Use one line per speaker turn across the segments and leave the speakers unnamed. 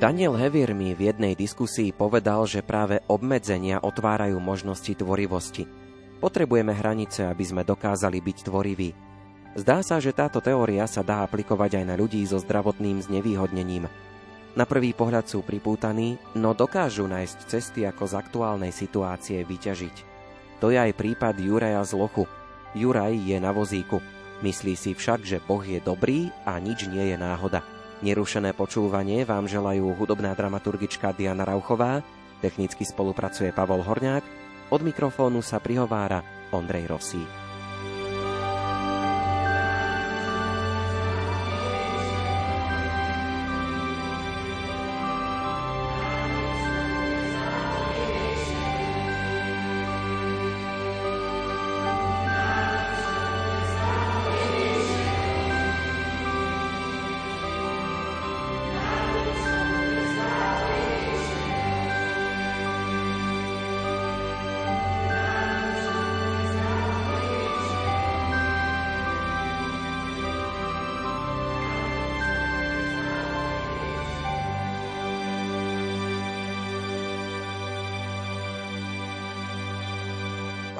Daniel Hevier mi v jednej diskusii povedal, že práve obmedzenia otvárajú možnosti tvorivosti. Potrebujeme hranice, aby sme dokázali byť tvoriví. Zdá sa, že táto teória sa dá aplikovať aj na ľudí so zdravotným znevýhodnením. Na prvý pohľad sú pripútaní, no dokážu nájsť cesty, ako z aktuálnej situácie vyťažiť. To je aj prípad Juraja z Lochu. Juraj je na vozíku. Myslí si však, že Boh je dobrý a nič nie je náhoda. Nerušené počúvanie vám želajú hudobná dramaturgička Diana Rauchová, technicky spolupracuje Pavol Horňák, od mikrofónu sa prihovára Ondrej Rosík.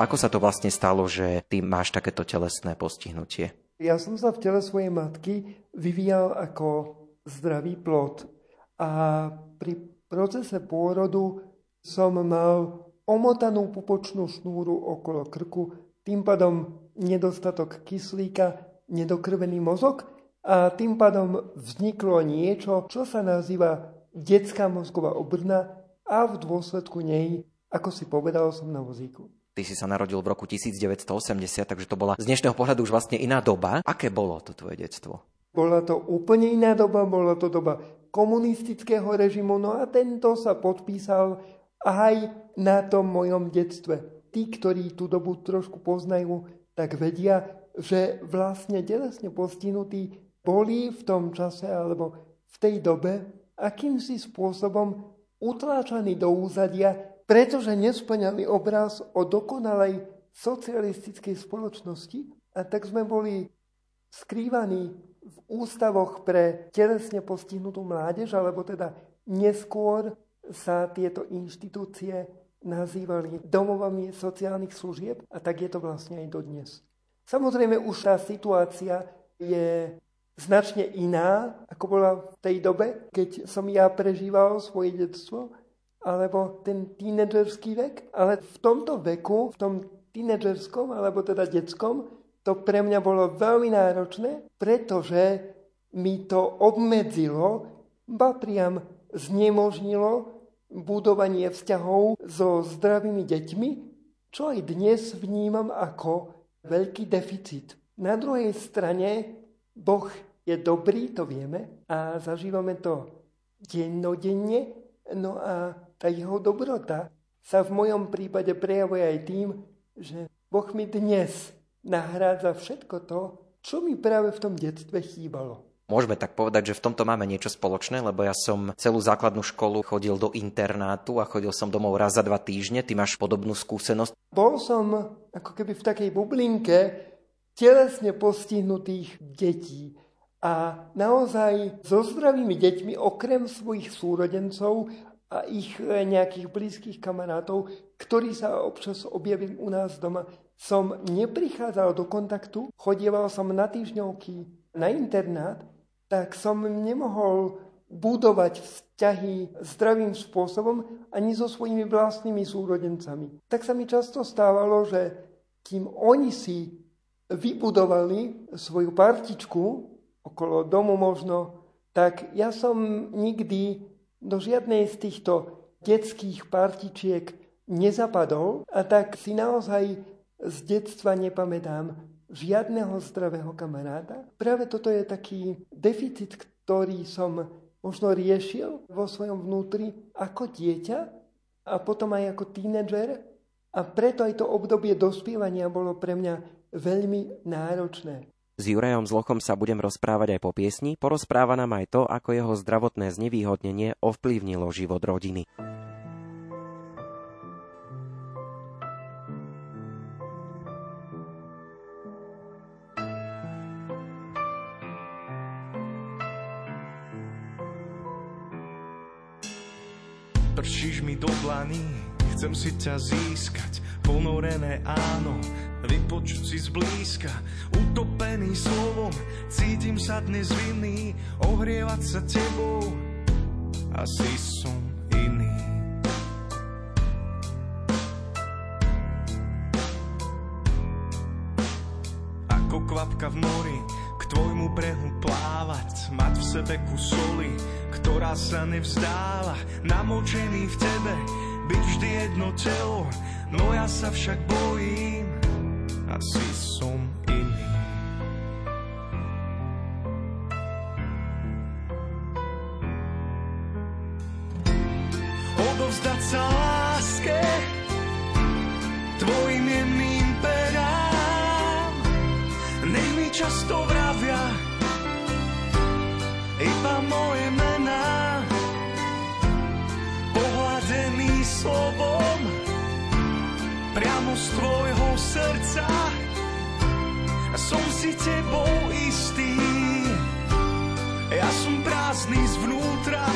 Ako sa to vlastne stalo, že ty máš takéto telesné postihnutie?
Ja som sa v tele svojej matky vyvíjal ako zdravý plod. A pri procese pôrodu som mal omotanú pupočnú šnúru okolo krku, tým pádom nedostatok kyslíka, nedokrvený mozog a tým pádom vzniklo niečo, čo sa nazýva detská mozgová obrna a v dôsledku nej, ako si povedal, som na vozíku.
Ty si sa narodil v roku 1980, takže to bola z dnešného pohľadu už vlastne iná doba. Aké bolo to tvoje detstvo?
Bola to úplne iná doba, bola to doba komunistického režimu, no a tento sa podpísal aj na tom mojom detstve. Tí, ktorí tú dobu trošku poznajú, tak vedia, že vlastne telesne postihnutí boli v tom čase alebo v tej dobe akýmsi spôsobom utláčaní do úzadia pretože nesplňali obraz o dokonalej socialistickej spoločnosti a tak sme boli skrývaní v ústavoch pre telesne postihnutú mládež, alebo teda neskôr sa tieto inštitúcie nazývali domovami sociálnych služieb a tak je to vlastne aj dodnes. Samozrejme už tá situácia je značne iná, ako bola v tej dobe, keď som ja prežíval svoje detstvo alebo ten tínedžerský vek, ale v tomto veku, v tom tínedžerskom, alebo teda detskom, to pre mňa bolo veľmi náročné, pretože mi to obmedzilo, ba priam znemožnilo budovanie vzťahov so zdravými deťmi, čo aj dnes vnímam ako veľký deficit. Na druhej strane Boh je dobrý, to vieme, a zažívame to dennodenne, no a tá jeho dobrota sa v mojom prípade prejavuje aj tým, že Boh mi dnes nahrádza všetko to, čo mi práve v tom detstve chýbalo.
Môžeme tak povedať, že v tomto máme niečo spoločné, lebo ja som celú základnú školu chodil do internátu a chodil som domov raz za dva týždne. Ty máš podobnú skúsenosť?
Bol som ako keby v takej bublinke telesne postihnutých detí. A naozaj so zdravými deťmi, okrem svojich súrodencov a ich e, nejakých blízkych kamarátov, ktorí sa občas objavili u nás doma, som neprichádzal do kontaktu, chodieval som na týždňovky na internát, tak som nemohol budovať vzťahy zdravým spôsobom ani so svojimi vlastnými súrodencami. Tak sa mi často stávalo, že kým oni si vybudovali svoju partičku okolo domu možno, tak ja som nikdy do žiadnej z týchto detských partičiek nezapadol a tak si naozaj z detstva nepamätám žiadneho zdravého kamaráta. Práve toto je taký deficit, ktorý som možno riešil vo svojom vnútri ako dieťa a potom aj ako tínedžer a preto aj to obdobie dospievania bolo pre mňa veľmi náročné.
S Jurajom Zlochom sa budem rozprávať aj po piesni, porozpráva nám aj to, ako jeho zdravotné znevýhodnenie ovplyvnilo život rodiny.
Pršíš mi do dlaní, chcem si ťa získať, ponorené áno, vypočuť si zblízka, utopený slovom, cítim sa dnes vinný, ohrievať sa tebou, asi som iný. Ako kvapka v mori, k tvojmu brehu plávať, mať v sebe kus soli, ktorá sa nevzdáva, namočený v tebe, byť vždy jedno telo, no ja sa však bojím, asi som iný. Odovzdať sa láske tvojim jemným perám, nech mi často si tebou istý, ja som prázdny zvnútra.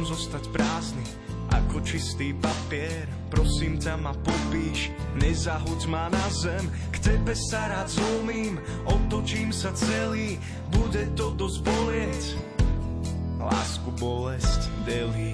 Zostať prázdny, ako čistý papier. Prosím ťa ma popíš, nezahoď ma na zem tebe sa rád zlomím, otočím sa celý Bude to dosť bolieť, lásku bolesť delí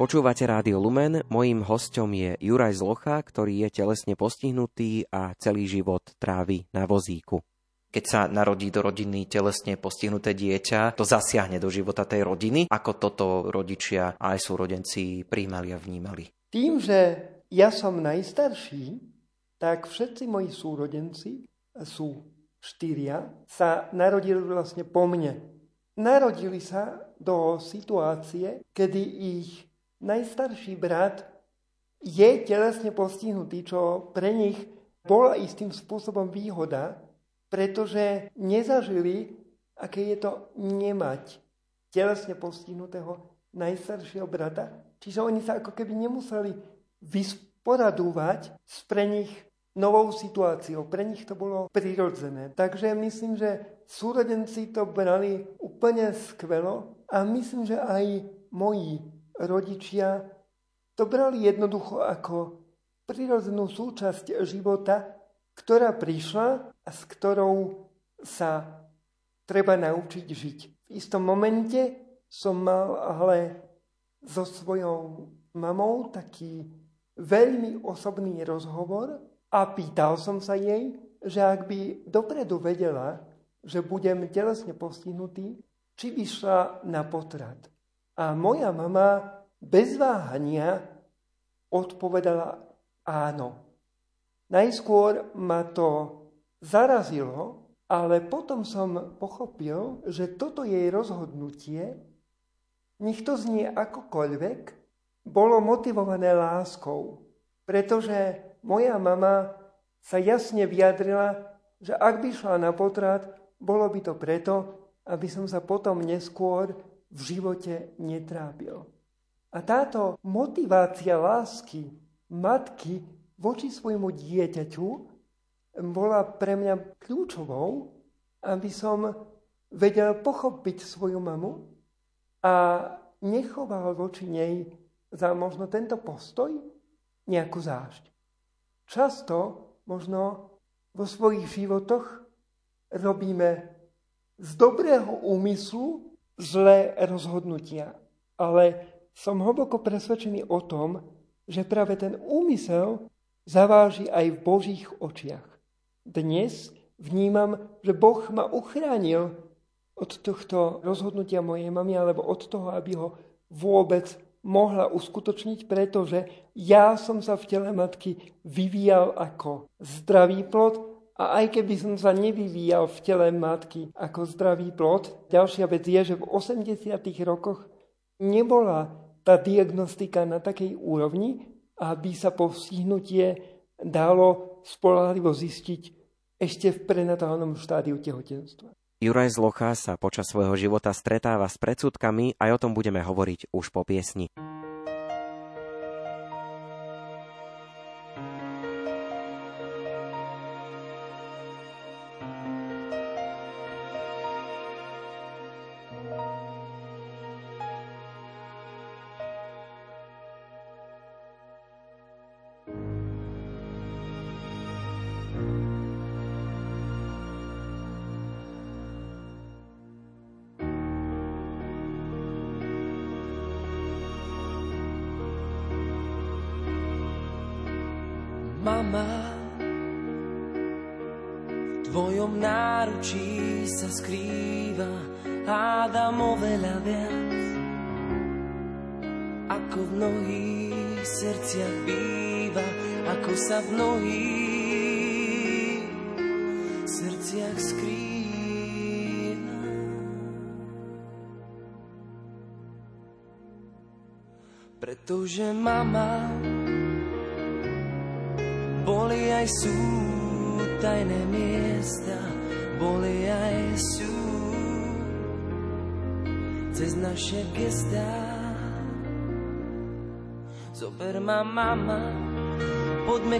Počúvate Rádio Lumen, mojím hostom je Juraj Zlocha, ktorý je telesne postihnutý a celý život trávi na vozíku. Keď sa narodí do rodiny telesne postihnuté dieťa, to zasiahne do života tej rodiny. Ako toto rodičia a aj súrodenci príjmali a vnímali?
Tým, že ja som najstarší, tak všetci moji súrodenci sú štyria, sa narodili vlastne po mne. Narodili sa do situácie, kedy ich najstarší brat je telesne postihnutý, čo pre nich bola istým spôsobom výhoda, pretože nezažili, aké je to nemať telesne postihnutého najstaršieho brata. Čiže oni sa ako keby nemuseli vysporadúvať s pre nich novou situáciou. Pre nich to bolo prirodzené. Takže myslím, že súrodenci to brali úplne skvelo a myslím, že aj moji rodičia to brali jednoducho ako prirodzenú súčasť života, ktorá prišla a s ktorou sa treba naučiť žiť. V istom momente som mal ale so svojou mamou taký veľmi osobný rozhovor a pýtal som sa jej, že ak by dopredu vedela, že budem telesne postihnutý, či by šla na potrat. A moja mama bez váhania odpovedala áno. Najskôr ma to zarazilo, ale potom som pochopil, že toto jej rozhodnutie, nech to znie akokoľvek, bolo motivované láskou, pretože moja mama sa jasne vyjadrila, že ak by šla na potrat, bolo by to preto, aby som sa potom neskôr v živote netrápil. A táto motivácia lásky matky voči svojmu dieťaťu bola pre mňa kľúčovou, aby som vedel pochopiť svoju mamu a nechoval voči nej za možno tento postoj nejakú zášť. Často možno vo svojich životoch robíme z dobrého úmyslu zlé rozhodnutia. Ale som hlboko presvedčený o tom, že práve ten úmysel zaváži aj v Božích očiach. Dnes vnímam, že Boh ma uchránil od tohto rozhodnutia mojej mamy alebo od toho, aby ho vôbec mohla uskutočniť, pretože ja som sa v tele matky vyvíjal ako zdravý plod a aj keby som sa nevyvíjal v tele matky ako zdravý plod, ďalšia vec je, že v 80. rokoch nebola tá diagnostika na takej úrovni, aby sa povstihnutie dalo spolahlivo zistiť ešte v prenatálnom štádiu tehotenstva.
Juraj Zlocha sa počas svojho života stretáva s predsudkami a o tom budeme hovoriť už po piesni.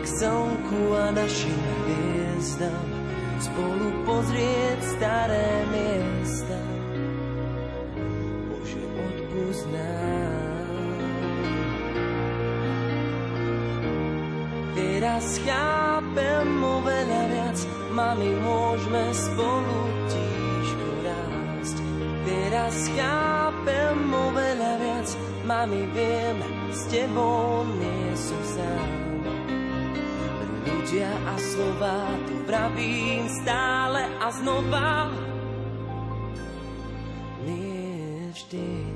K slnku a našim hviezdam, spolu pozrieť staré miesta. Bože, odpúsť. Teraz chápem oveľa viac, mami, môžeme spolu tížko rásť. Teraz chápem oveľa viac, mami, viem, s tebou nie som sám. Ľudia a slova tu vravím stále a znova. Nie vždy.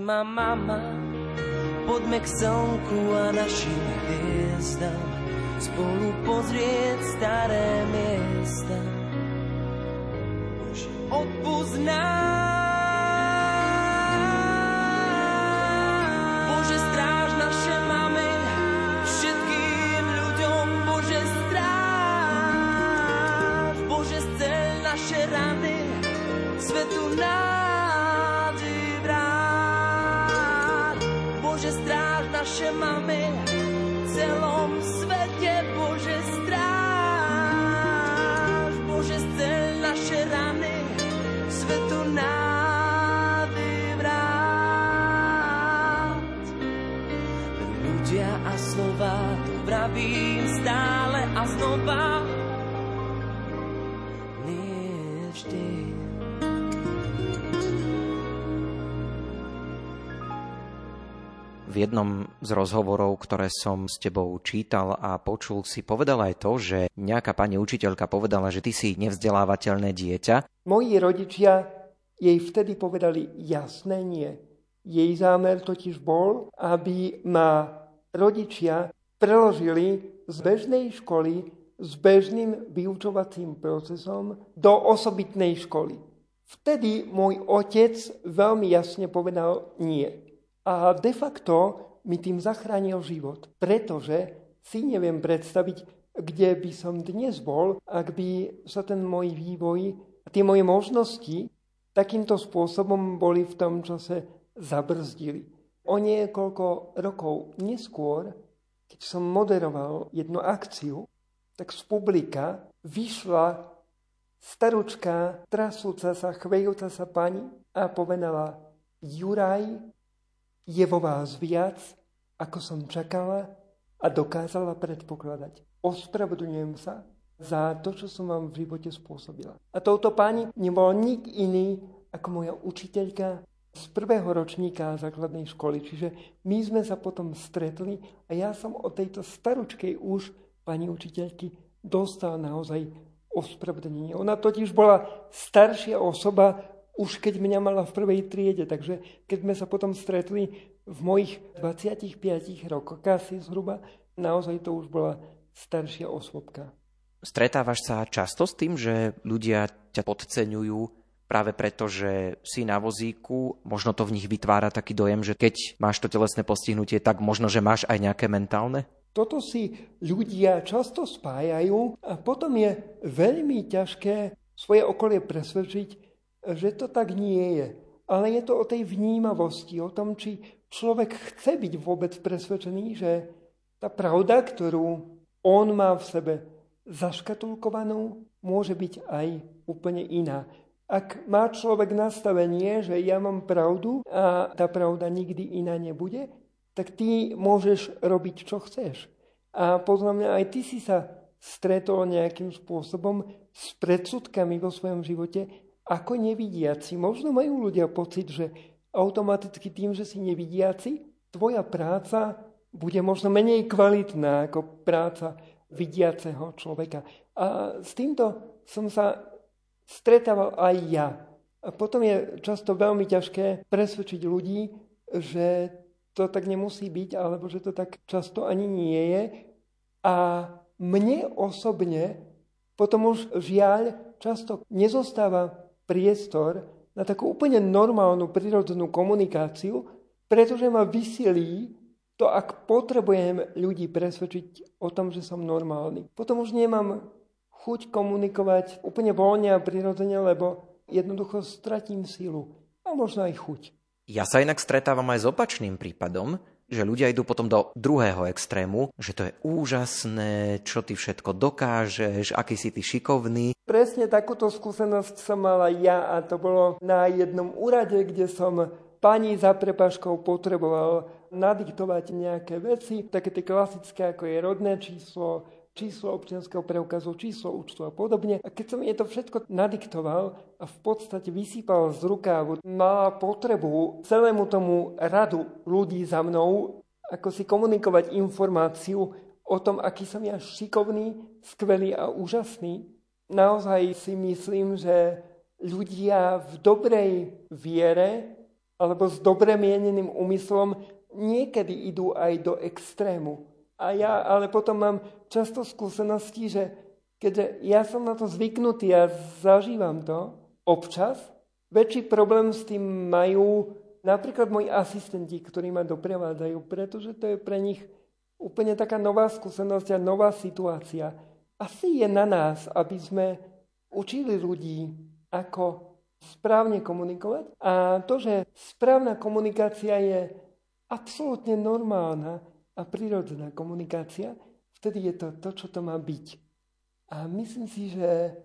Ma mama, poďme k slnku a našim hviezdam, spolu pozrieť staré miesta. Už odpúsť Bože, naše mamy, celom svete, Bože, stráž. Bože, zcel naše rany, svetu nádej vrát. Ľudia a slova tu vravím stále a znova. Nie vždy.
V jednom z rozhovorov, ktoré som s tebou čítal a počul, si povedal aj to, že nejaká pani učiteľka povedala, že ty si nevzdelávateľné dieťa.
Moji rodičia jej vtedy povedali jasné nie. Jej zámer totiž bol, aby ma rodičia preložili z bežnej školy s bežným vyučovacím procesom do osobitnej školy. Vtedy môj otec veľmi jasne povedal nie. A de facto mi tým zachránil život, pretože si neviem predstaviť, kde by som dnes bol, ak by sa ten môj vývoj a tie moje možnosti takýmto spôsobom boli v tom čase zabrzdili. O niekoľko rokov neskôr, keď som moderoval jednu akciu, tak z publika vyšla staručká, trasúca sa, chvejúca sa pani a povedala Juraj, je vo vás viac, ako som čakala a dokázala predpokladať. Ospravedlňujem sa za to, čo som vám v živote spôsobila. A touto pani nebol nik iný ako moja učiteľka z prvého ročníka základnej školy. Čiže my sme sa potom stretli a ja som od tejto staručkej už pani učiteľky dostal naozaj ospravedlnenie. Ona totiž bola staršia osoba, už keď mňa mala v prvej triede, takže keď sme sa potom stretli v mojich 25 rokoch, asi zhruba, naozaj to už bola staršia osôbka.
Stretávaš sa často s tým, že ľudia ťa podceňujú práve preto, že si na vozíku, možno to v nich vytvára taký dojem, že keď máš to telesné postihnutie, tak možno, že máš aj nejaké mentálne?
Toto si ľudia často spájajú a potom je veľmi ťažké svoje okolie presvedčiť, že to tak nie je. Ale je to o tej vnímavosti, o tom, či človek chce byť vôbec presvedčený, že tá pravda, ktorú on má v sebe zaškatulkovanú, môže byť aj úplne iná. Ak má človek nastavenie, že ja mám pravdu a tá pravda nikdy iná nebude, tak ty môžeš robiť, čo chceš. A podľa mňa aj ty si sa stretol nejakým spôsobom s predsudkami vo svojom živote ako nevidiaci. Možno majú ľudia pocit, že automaticky tým, že si nevidiaci, tvoja práca bude možno menej kvalitná ako práca vidiaceho človeka. A s týmto som sa stretával aj ja. A potom je často veľmi ťažké presvedčiť ľudí, že to tak nemusí byť, alebo že to tak často ani nie je. A mne osobne potom už žiaľ často nezostáva priestor na takú úplne normálnu, prirodzenú komunikáciu, pretože ma vysilí to, ak potrebujem ľudí presvedčiť o tom, že som normálny. Potom už nemám chuť komunikovať úplne voľne a prirodzene, lebo jednoducho stratím sílu a možno aj chuť.
Ja sa inak stretávam aj s opačným prípadom, že ľudia idú potom do druhého extrému, že to je úžasné, čo ty všetko dokážeš, aký si ty šikovný.
Presne takúto skúsenosť som mala ja a to bolo na jednom úrade, kde som pani za prepaškou potreboval nadiktovať nejaké veci, také tie klasické, ako je rodné číslo, číslo občianského preukazu, číslo účtu a podobne. A keď som jej to všetko nadiktoval a v podstate vysypal z rukávu, mala potrebu celému tomu radu ľudí za mnou, ako si komunikovať informáciu o tom, aký som ja šikovný, skvelý a úžasný. Naozaj si myslím, že ľudia v dobrej viere alebo s dobre mieneným úmyslom niekedy idú aj do extrému. A ja ale potom mám často skúsenosti, že keďže ja som na to zvyknutý a zažívam to občas, väčší problém s tým majú napríklad moji asistenti, ktorí ma doprevádzajú, pretože to je pre nich úplne taká nová skúsenosť a nová situácia. Asi je na nás, aby sme učili ľudí, ako správne komunikovať. A to, že správna komunikácia je absolútne normálna a prirodzená komunikácia, vtedy je to to, čo to má byť. A myslím si, že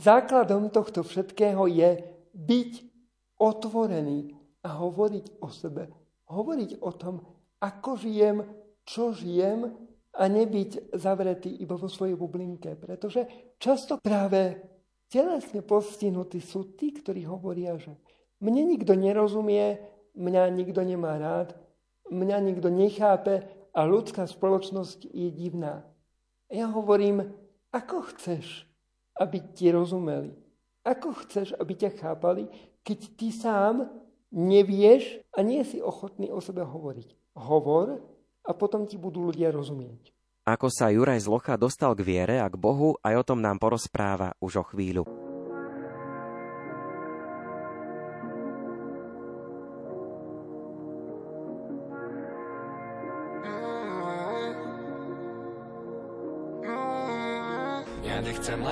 základom tohto všetkého je byť otvorený a hovoriť o sebe. Hovoriť o tom, ako žijem, čo žijem a nebyť zavretý iba vo svojej bublinke. Pretože často práve Telesne postihnutí sú tí, ktorí hovoria, že mne nikto nerozumie, mňa nikto nemá rád, mňa nikto nechápe a ľudská spoločnosť je divná. Ja hovorím, ako chceš, aby ti rozumeli? Ako chceš, aby ťa chápali, keď ty sám nevieš a nie si ochotný o sebe hovoriť. Hovor a potom ti budú ľudia rozumieť.
Ako sa Juraj z Locha dostal k viere a k Bohu, aj o tom nám porozpráva už o chvíľu.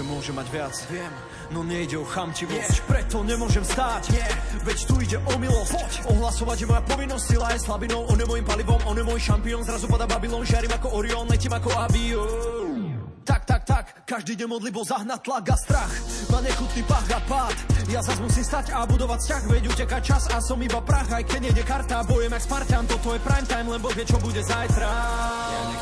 že môže mať viac, viem, no nejde o chamtivosť. Nie. Preto nemôžem stáť, nie, veď tu ide o milosť. Poď. Ohlasovať je moja povinnosť, sila je slabinou, on je môjim palivom, on je môj šampión, zrazu pada Babylon, žiarím ako Orion, letím ako avión. Tak, tak, tak, každý deň modli bol zahnať tlak a strach. Má nechutný pach a pád. Ja zas musím stať a budovať vzťah. Veď uteká čas a som iba prach. Aj keď nejde karta, bojem jak Spartan. Toto je prime time, len Boh vie, čo bude zajtra.
Ja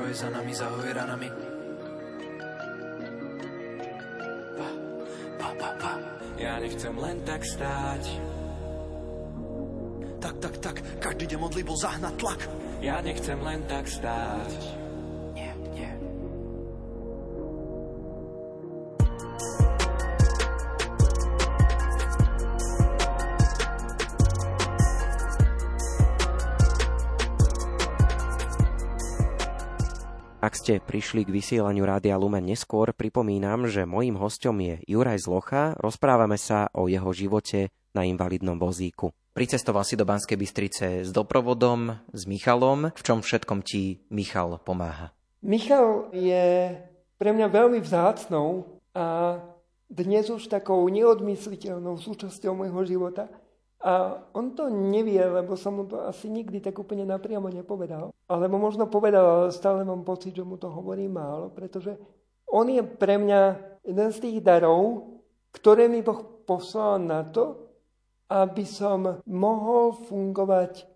čo je za nami, zahoje ranami
pa, pa, pa. Ja nechcem len tak stáť.
Tak, tak, tak, každý deň modlí bol zahnať tlak.
Ja nechcem len tak stáť
Ak ste prišli k vysielaniu Rádia Lumen neskôr, pripomínam, že mojím hostom je Juraj Zlocha. Rozprávame sa o jeho živote na invalidnom vozíku. Pricestoval si do Banskej Bystrice s doprovodom, s Michalom. V čom všetkom ti Michal pomáha?
Michal je pre mňa veľmi vzácnou a dnes už takou neodmysliteľnou súčasťou môjho života. A on to nevie, lebo som mu to asi nikdy tak úplne napriamo nepovedal. Alebo možno povedal, ale stále mám pocit, že mu to hovorí málo, pretože on je pre mňa jeden z tých darov, ktoré mi Boh poslal na to, aby som mohol fungovať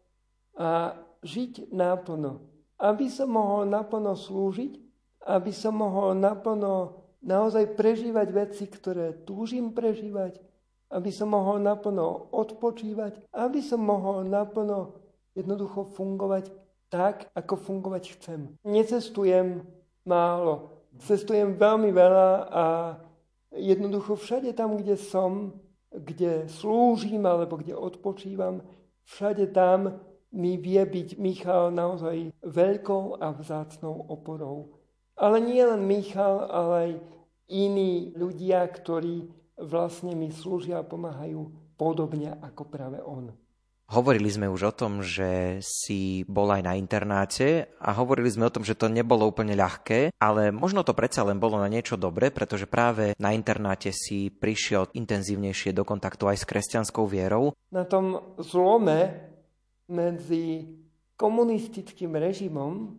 a žiť naplno. Aby som mohol naplno slúžiť, aby som mohol naplno naozaj prežívať veci, ktoré túžim prežívať, aby som mohol naplno odpočívať, aby som mohol naplno jednoducho fungovať tak, ako fungovať chcem. Necestujem málo, cestujem veľmi veľa a jednoducho všade tam, kde som, kde slúžim alebo kde odpočívam, všade tam mi vie byť Michal naozaj veľkou a vzácnou oporou. Ale nie len Michal, ale aj iní ľudia, ktorí vlastne mi slúžia a pomáhajú podobne ako práve on.
Hovorili sme už o tom, že si bol aj na internáte a hovorili sme o tom, že to nebolo úplne ľahké, ale možno to predsa len bolo na niečo dobré, pretože práve na internáte si prišiel intenzívnejšie do kontaktu aj s kresťanskou vierou.
Na tom zlome medzi komunistickým režimom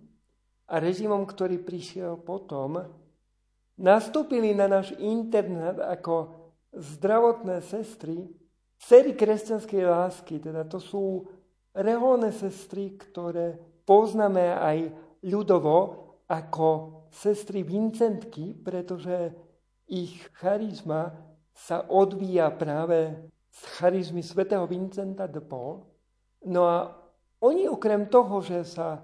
a režimom, ktorý prišiel potom, nastúpili na náš internát ako zdravotné sestry, cery kresťanskej lásky, teda to sú reholné sestry, ktoré poznáme aj ľudovo ako sestry Vincentky, pretože ich charizma sa odvíja práve z charizmy svätého Vincenta de Paul. No a oni okrem toho, že sa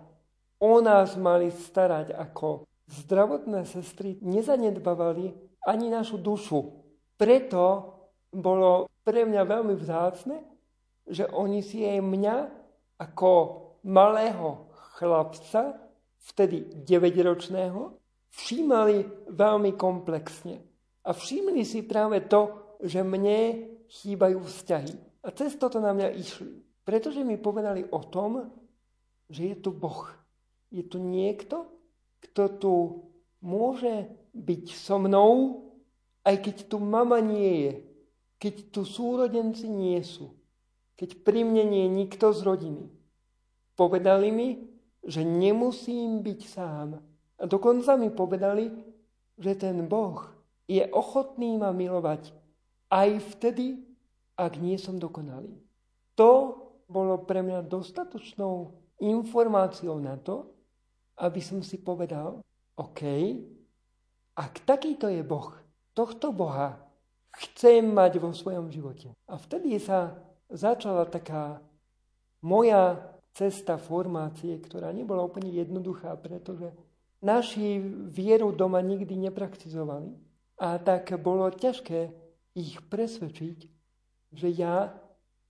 o nás mali starať ako zdravotné sestry, nezanedbávali ani našu dušu. Preto bolo pre mňa veľmi vzácne, že oni si aj mňa ako malého chlapca, vtedy 9-ročného, všímali veľmi komplexne. A všimli si práve to, že mne chýbajú vzťahy. A cez toto na mňa išli. Pretože mi povedali o tom, že je tu Boh. Je tu niekto, kto tu môže byť so mnou, aj keď tu mama nie je, keď tu súrodenci nie sú, keď pri mne nie je nikto z rodiny. Povedali mi, že nemusím byť sám. A dokonca mi povedali, že ten Boh je ochotný ma milovať aj vtedy, ak nie som dokonalý. To bolo pre mňa dostatočnou informáciou na to, aby som si povedal, OK, ak takýto je Boh, tohto Boha chcem mať vo svojom živote. A vtedy sa začala taká moja cesta formácie, ktorá nebola úplne jednoduchá, pretože naši vieru doma nikdy nepraktizovali. A tak bolo ťažké ich presvedčiť, že ja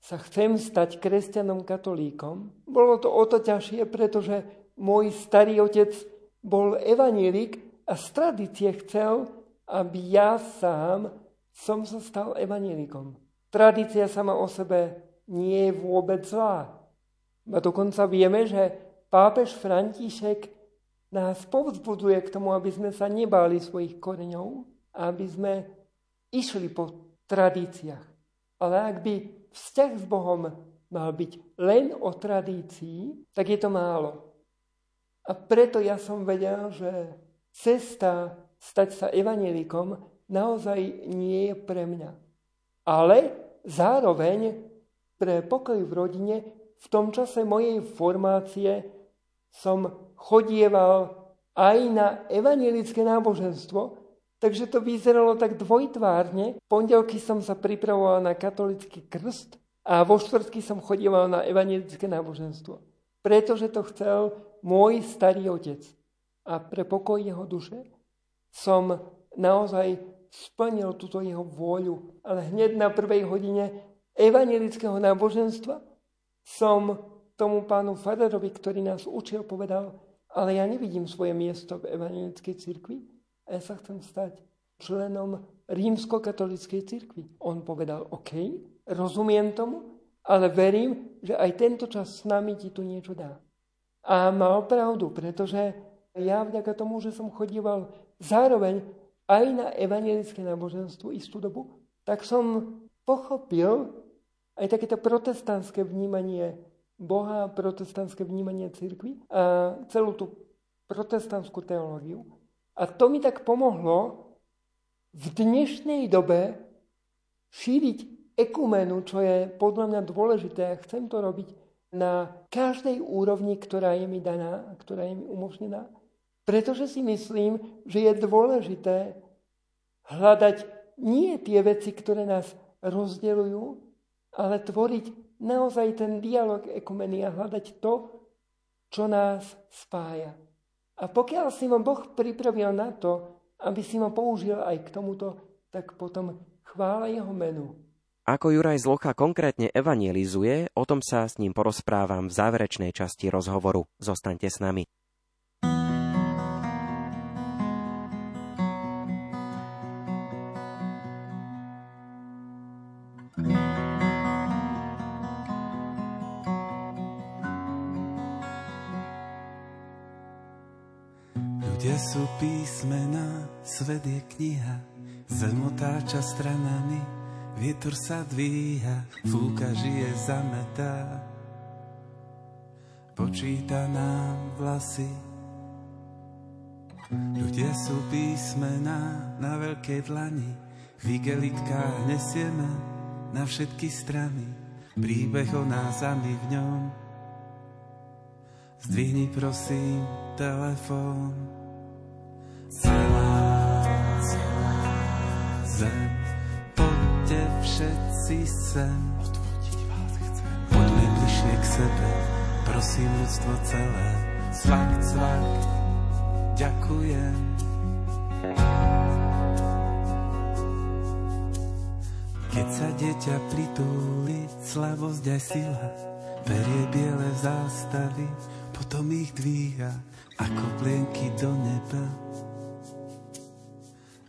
sa chcem stať kresťanom katolíkom. Bolo to o to ťažšie, pretože môj starý otec bol evanílik a z tradície chcel, aby ja sám som sa stal evanílikom. Tradícia sama o sebe nie je vôbec zlá. A dokonca vieme, že pápež František nás povzbuduje k tomu, aby sme sa nebáli svojich koreňov, aby sme išli po tradíciách. Ale ak by vzťah s Bohom mal byť len o tradícii, tak je to málo. A preto ja som vedel, že cesta stať sa evanelikom naozaj nie je pre mňa. Ale zároveň pre pokoj v rodine v tom čase mojej formácie som chodieval aj na evangelické náboženstvo, takže to vyzeralo tak dvojtvárne. Pondelky som sa pripravoval na katolický krst a vo štvrtky som chodieval na evangelické náboženstvo. Pretože to chcel môj starý otec. A pre pokoj jeho duše som naozaj splnil túto jeho vôľu. Ale hneď na prvej hodine evangelického náboženstva som tomu pánu Faderovi, ktorý nás učil, povedal, ale ja nevidím svoje miesto v evangelickej cirkvi a ja sa chcem stať členom rímsko-katolíckej cirkvi. On povedal, OK, rozumiem tomu, ale verím, že aj tento čas s nami ti tu niečo dá. A mal pravdu, pretože ja vďaka tomu, že som chodíval zároveň aj na evangelické náboženstvo istú dobu, tak som pochopil, aj takéto protestantské vnímanie Boha, protestantské vnímanie cirkvi a celú tú protestantskú teológiu. A to mi tak pomohlo v dnešnej dobe šíriť ekumenu, čo je podľa mňa dôležité a chcem to robiť na každej úrovni, ktorá je mi daná, ktorá je mi umožnená. Pretože si myslím, že je dôležité hľadať nie tie veci, ktoré nás rozdeľujú, ale tvoriť naozaj ten dialog ekumeny a hľadať to, čo nás spája. A pokiaľ si ma Boh pripravil na to, aby si ma použil aj k tomuto, tak potom chvála jeho menu.
Ako Juraj Zlocha konkrétne evangelizuje, o tom sa s ním porozprávam v záverečnej časti rozhovoru. Zostaňte s nami.
Písmena, svet je kniha, zem otáča stranami, vietor sa dvíha, fúka žije zametá. Počíta nám vlasy, ľudia sú písmena na veľkej dlani, v igelitkách nesieme na všetky strany príbeh o nás a my v ňom. Zdvihni prosím telefón. Zem, poďte všetci sem. Poďme bližšie k sebe, prosím ľudstvo celé. Cvak, cvak, ďakujem. Keď sa dieťa pritúli, slabosť aj sila, berie biele zástavy, potom ich dvíha ako plienky do neba.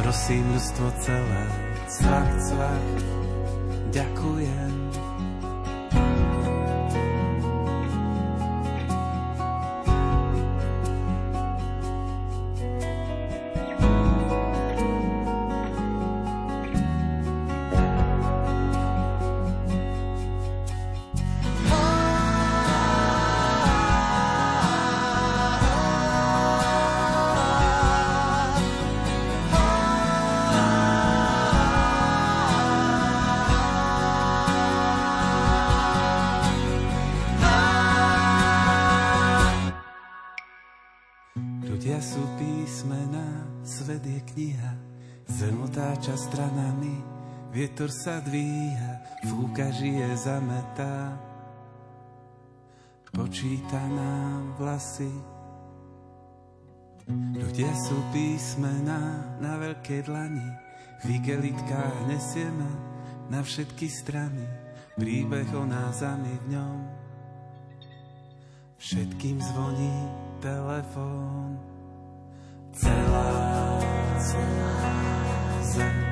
prosím ľudstvo celé. Cvak, cvak, ďakujem. Vietor sa dvíha, fúka žije zametá. Počíta nám vlasy. Ľudia sú písmená na veľké dlani, v igelitkách nesieme na všetky strany príbeh o nás a my v ňom. Všetkým zvoní telefón. Celá, celá zem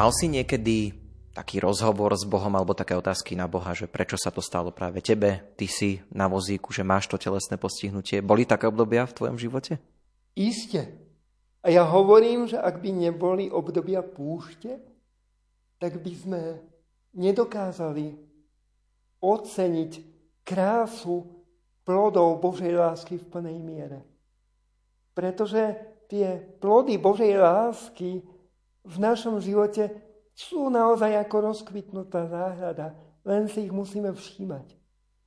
Mal si niekedy taký rozhovor s Bohom alebo také otázky na Boha, že prečo sa to stalo práve tebe, ty si na vozíku, že máš to telesné postihnutie. Boli také obdobia v tvojom živote?
Iste. A ja hovorím, že ak by neboli obdobia púšte, tak by sme nedokázali oceniť krásu plodov Božej lásky v plnej miere. Pretože tie plody Božej lásky v našom živote sú naozaj ako rozkvitnutá záhrada, len si ich musíme všímať.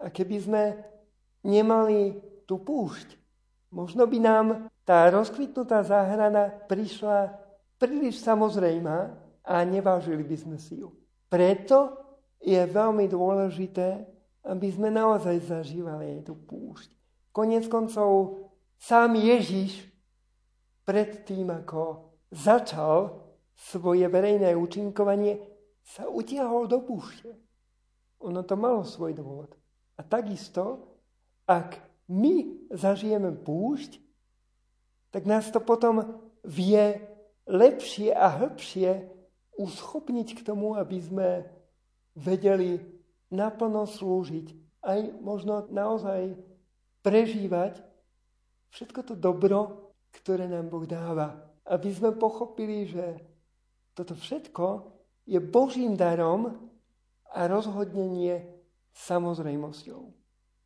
A keby sme nemali tú púšť, možno by nám tá rozkvitnutá záhrada prišla príliš samozrejmá a nevážili by sme si ju. Preto je veľmi dôležité, aby sme naozaj zažívali aj tú púšť. Konec koncov sám Ježiš pred tým, ako začal svoje verejné účinkovanie, sa utiahol do púšte. Ono to malo svoj dôvod. A takisto, ak my zažijeme púšť, tak nás to potom vie lepšie a hĺbšie uschopniť k tomu, aby sme vedeli naplno slúžiť, aj možno naozaj prežívať všetko to dobro, ktoré nám Boh dáva. Aby sme pochopili, že toto všetko je Božím darom a rozhodnenie samozrejmosťou.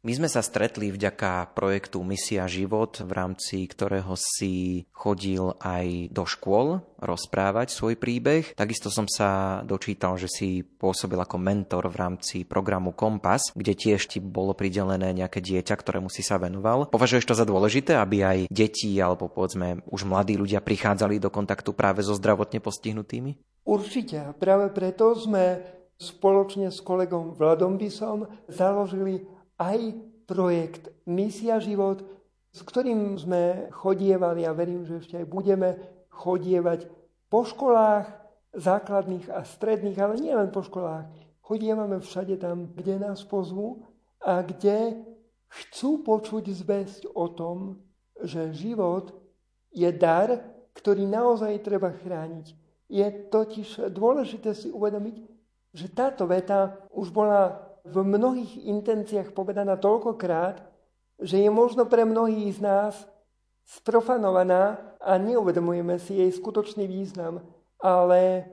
My sme sa stretli vďaka projektu Misia život, v rámci ktorého si chodil aj do škôl rozprávať svoj príbeh. Takisto som sa dočítal, že si pôsobil ako mentor v rámci programu Kompas, kde tiež ti bolo pridelené nejaké dieťa, ktorému si sa venoval. Považuješ to za dôležité, aby aj deti alebo povedzme už mladí ľudia prichádzali do kontaktu práve so zdravotne postihnutými?
Určite. Práve preto sme spoločne s kolegom Vladom Bisom založili aj projekt Misia život, s ktorým sme chodievali a verím, že ešte aj budeme chodievať po školách základných a stredných, ale nie len po školách. Chodievame všade tam, kde nás pozvú a kde chcú počuť zväzť o tom, že život je dar, ktorý naozaj treba chrániť. Je totiž dôležité si uvedomiť, že táto veta už bola v mnohých intenciách povedaná toľkokrát, že je možno pre mnohých z nás sprofanovaná a neuvedomujeme si jej skutočný význam. Ale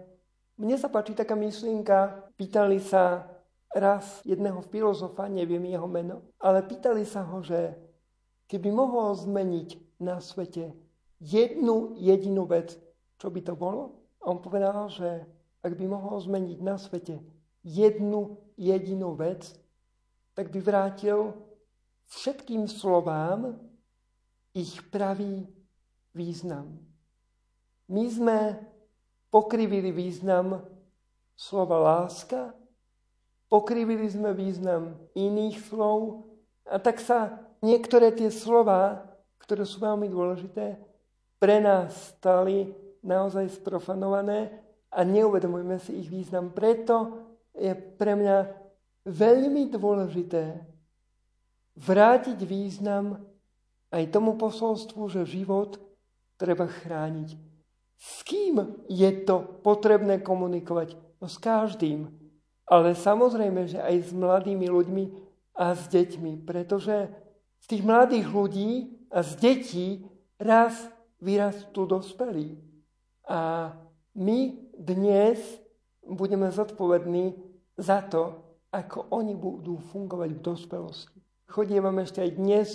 mne sa páči taká myšlienka, pýtali sa raz jedného filozofa, neviem jeho meno, ale pýtali sa ho, že keby mohol zmeniť na svete jednu jedinú vec, čo by to bolo? A on povedal, že ak by mohol zmeniť na svete jednu jedinú vec, tak by vrátil všetkým slovám ich pravý význam. My sme pokrivili význam slova láska, pokrivili sme význam iných slov a tak sa niektoré tie slova, ktoré sú veľmi dôležité, pre nás stali naozaj sprofanované a neuvedomujeme si ich význam. Preto je pre mňa veľmi dôležité vrátiť význam aj tomu posolstvu, že život treba chrániť. S kým je to potrebné komunikovať? No s každým. Ale samozrejme, že aj s mladými ľuďmi a s deťmi. Pretože z tých mladých ľudí a z detí raz vyrastú dospelí. A my dnes budeme zodpovední za to, ako oni budú fungovať v dospelosti. Chodívame ešte aj dnes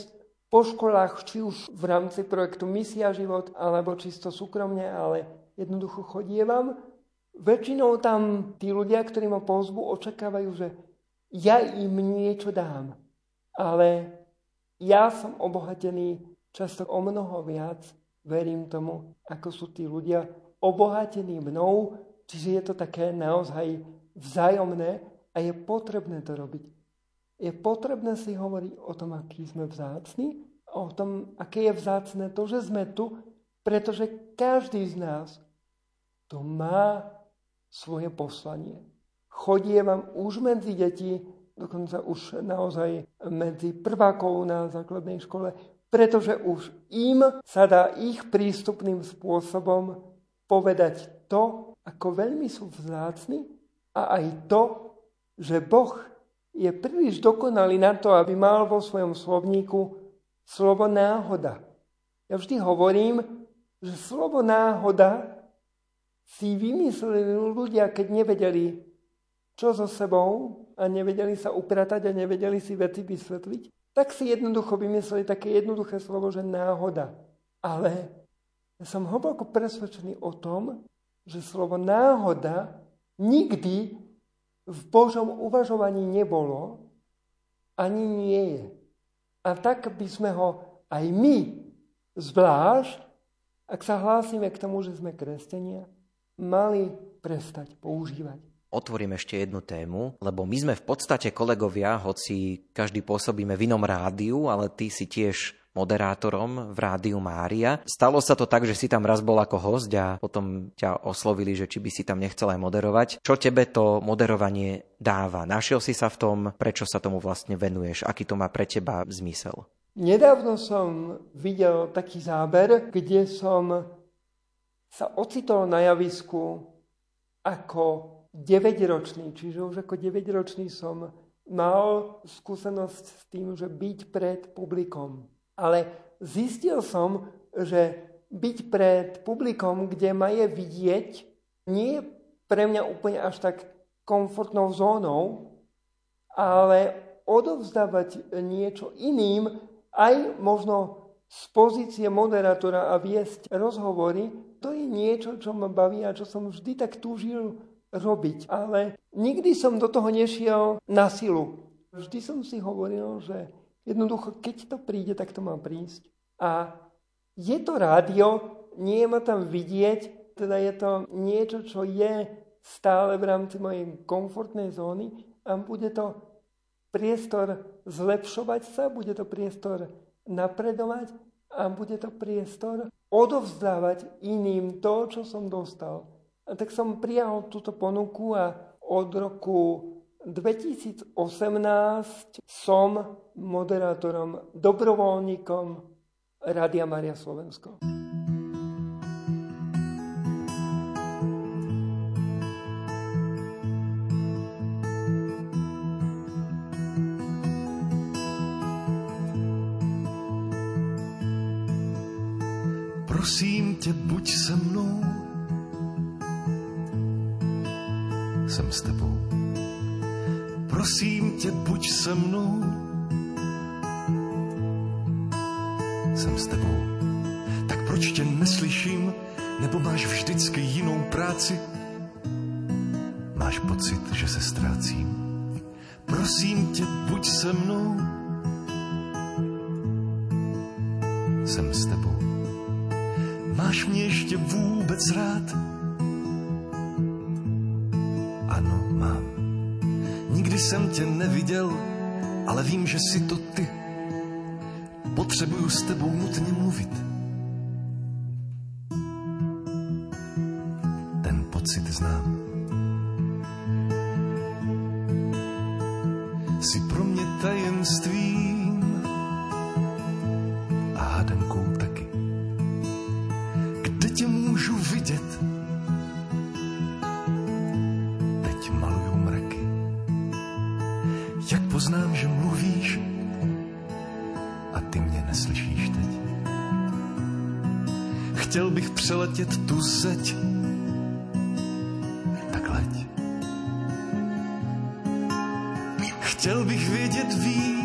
po školách, či už v rámci projektu Misia život, alebo čisto súkromne, ale jednoducho chodievam. Väčšinou tam tí ľudia, ktorí ma pozbu, očakávajú, že ja im niečo dám. Ale ja som obohatený často o mnoho viac, verím tomu, ako sú tí ľudia obohatení mnou, čiže je to také naozaj vzájomné a je potrebné to robiť. Je potrebné si hovoriť o tom, aký sme vzácni, o tom, aké je vzácne to, že sme tu, pretože každý z nás to má svoje poslanie. Chodie vám už medzi deti, dokonca už naozaj medzi prvákov na základnej škole, pretože už im sa dá ich prístupným spôsobom povedať to, ako veľmi sú vzácni a aj to, že Boh je príliš dokonalý na to, aby mal vo svojom slovníku slovo náhoda. Ja vždy hovorím, že slovo náhoda si vymysleli ľudia, keď nevedeli, čo so sebou a nevedeli sa upratať a nevedeli si veci vysvetliť, tak si jednoducho vymysleli také jednoduché slovo, že náhoda. Ale ja som hlboko presvedčený o tom, že slovo náhoda nikdy v Božom uvažovaní nebolo, ani nie je. A tak by sme ho aj my, zvlášť, ak sa hlásime k tomu, že sme kresťania, mali prestať používať.
Otvorím ešte jednu tému, lebo my sme v podstate kolegovia, hoci každý pôsobíme v inom rádiu, ale ty si tiež moderátorom v Rádiu Mária. Stalo sa to tak, že si tam raz bol ako host a potom ťa oslovili, že či by si tam nechcel aj moderovať. Čo tebe to moderovanie dáva? Našiel si sa v tom, prečo sa tomu vlastne venuješ? Aký to má pre teba zmysel?
Nedávno som videl taký záber, kde som sa ocitol na javisku ako 9-ročný, čiže už ako 9-ročný som mal skúsenosť s tým, že byť pred publikom. Ale zistil som, že byť pred publikom, kde ma je vidieť, nie je pre mňa úplne až tak komfortnou zónou, ale odovzdávať niečo iným, aj možno z pozície moderátora a viesť rozhovory, to je niečo, čo ma baví a čo som vždy tak túžil robiť. Ale nikdy som do toho nešiel na silu. Vždy som si hovoril, že Jednoducho, keď to príde, tak to má prísť. A je to rádio, nie je ma tam vidieť, teda je to niečo, čo je stále v rámci mojej komfortnej zóny a bude to priestor zlepšovať sa, bude to priestor napredovať a bude to priestor odovzdávať iným to, čo som dostal. A tak som prijal túto ponuku a od roku 2018 som moderátorom, dobrovoľníkom Rádia Maria Slovensko.
S tebou nutně mluvit. Ten pocit znám. Jsi pro mě tajemstvím a hádankou taky. Kde tě můžu vidět? Teď maluju mraky. Jak poznám, že mluvíš Chtěl bych přeletět tu zeď, tak leď. Chtěl bych vědět víc,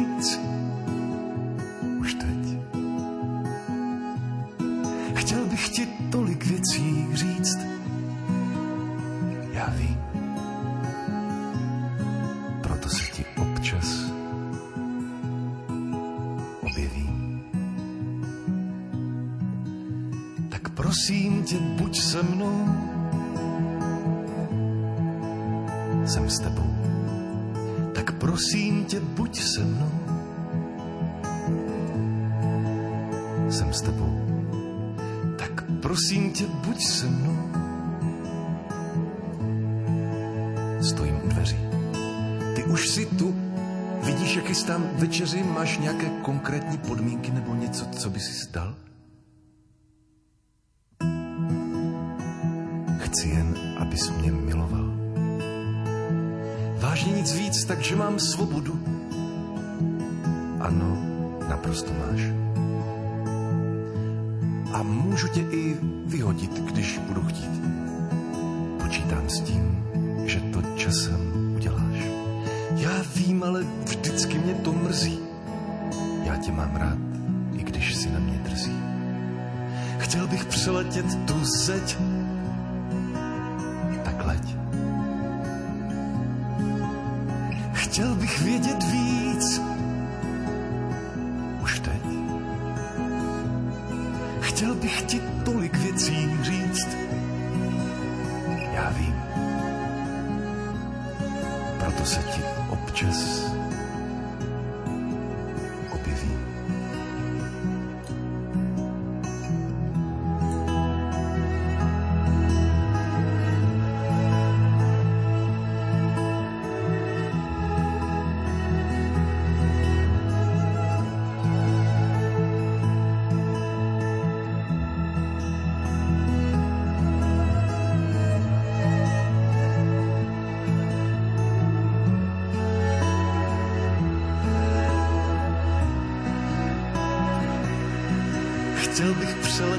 Nic víc, takže mám svobodu. Ano, naprosto máš. A můžu tě i vyhodit, když budu chtít. Počítám s tím, že to časem uděláš. Já vím, ale vždycky mě to mrzí. Já tě mám rád, i když si na mě drzí. Chtěl bych přeletět tu zeď, Chtěl bych vědět víc, už teď. Chtěl bych ti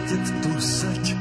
přeletět tu zeď,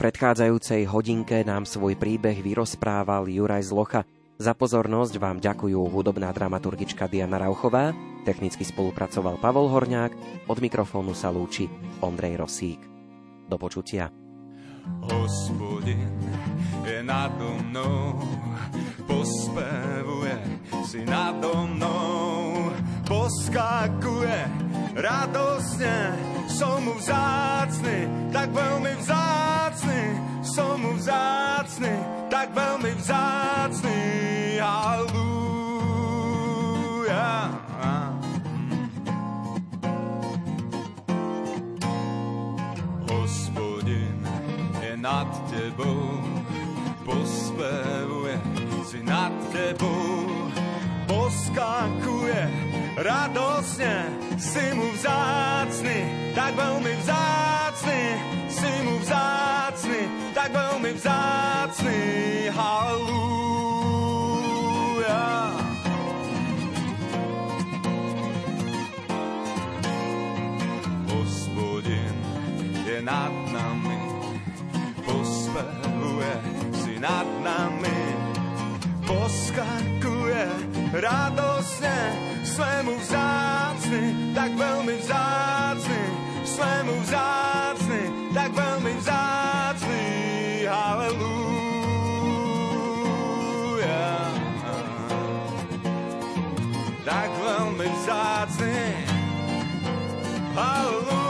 predchádzajúcej hodinke nám svoj príbeh vyrozprával Juraj Zlocha. Za pozornosť vám ďakujú hudobná dramaturgička Diana Rauchová, technicky spolupracoval Pavol Horňák, od mikrofónu sa lúči Ondrej Rosík. Do počutia.
Hospodin je nado mnou, pospevuje si nado mnou, poskakuje radosne, som mu vzácny, tak veľmi vzácny, som mu vzácny, tak veľmi vzácny, halúja. nad tebou, pospevuje si nad tebou, poskakuje radosne, si mu vzácny, tak veľmi vzácny, si mu vzácny, tak veľmi vzácny, halúja. Hospodin je nad nami, pospevuje si nad nami, poskakuje radosne, sme mu vzácni, tak veľmi vzácni, sme mu vzácni, tak veľmi vzácni, halleluja. Tak veľmi vzácni, halleluja.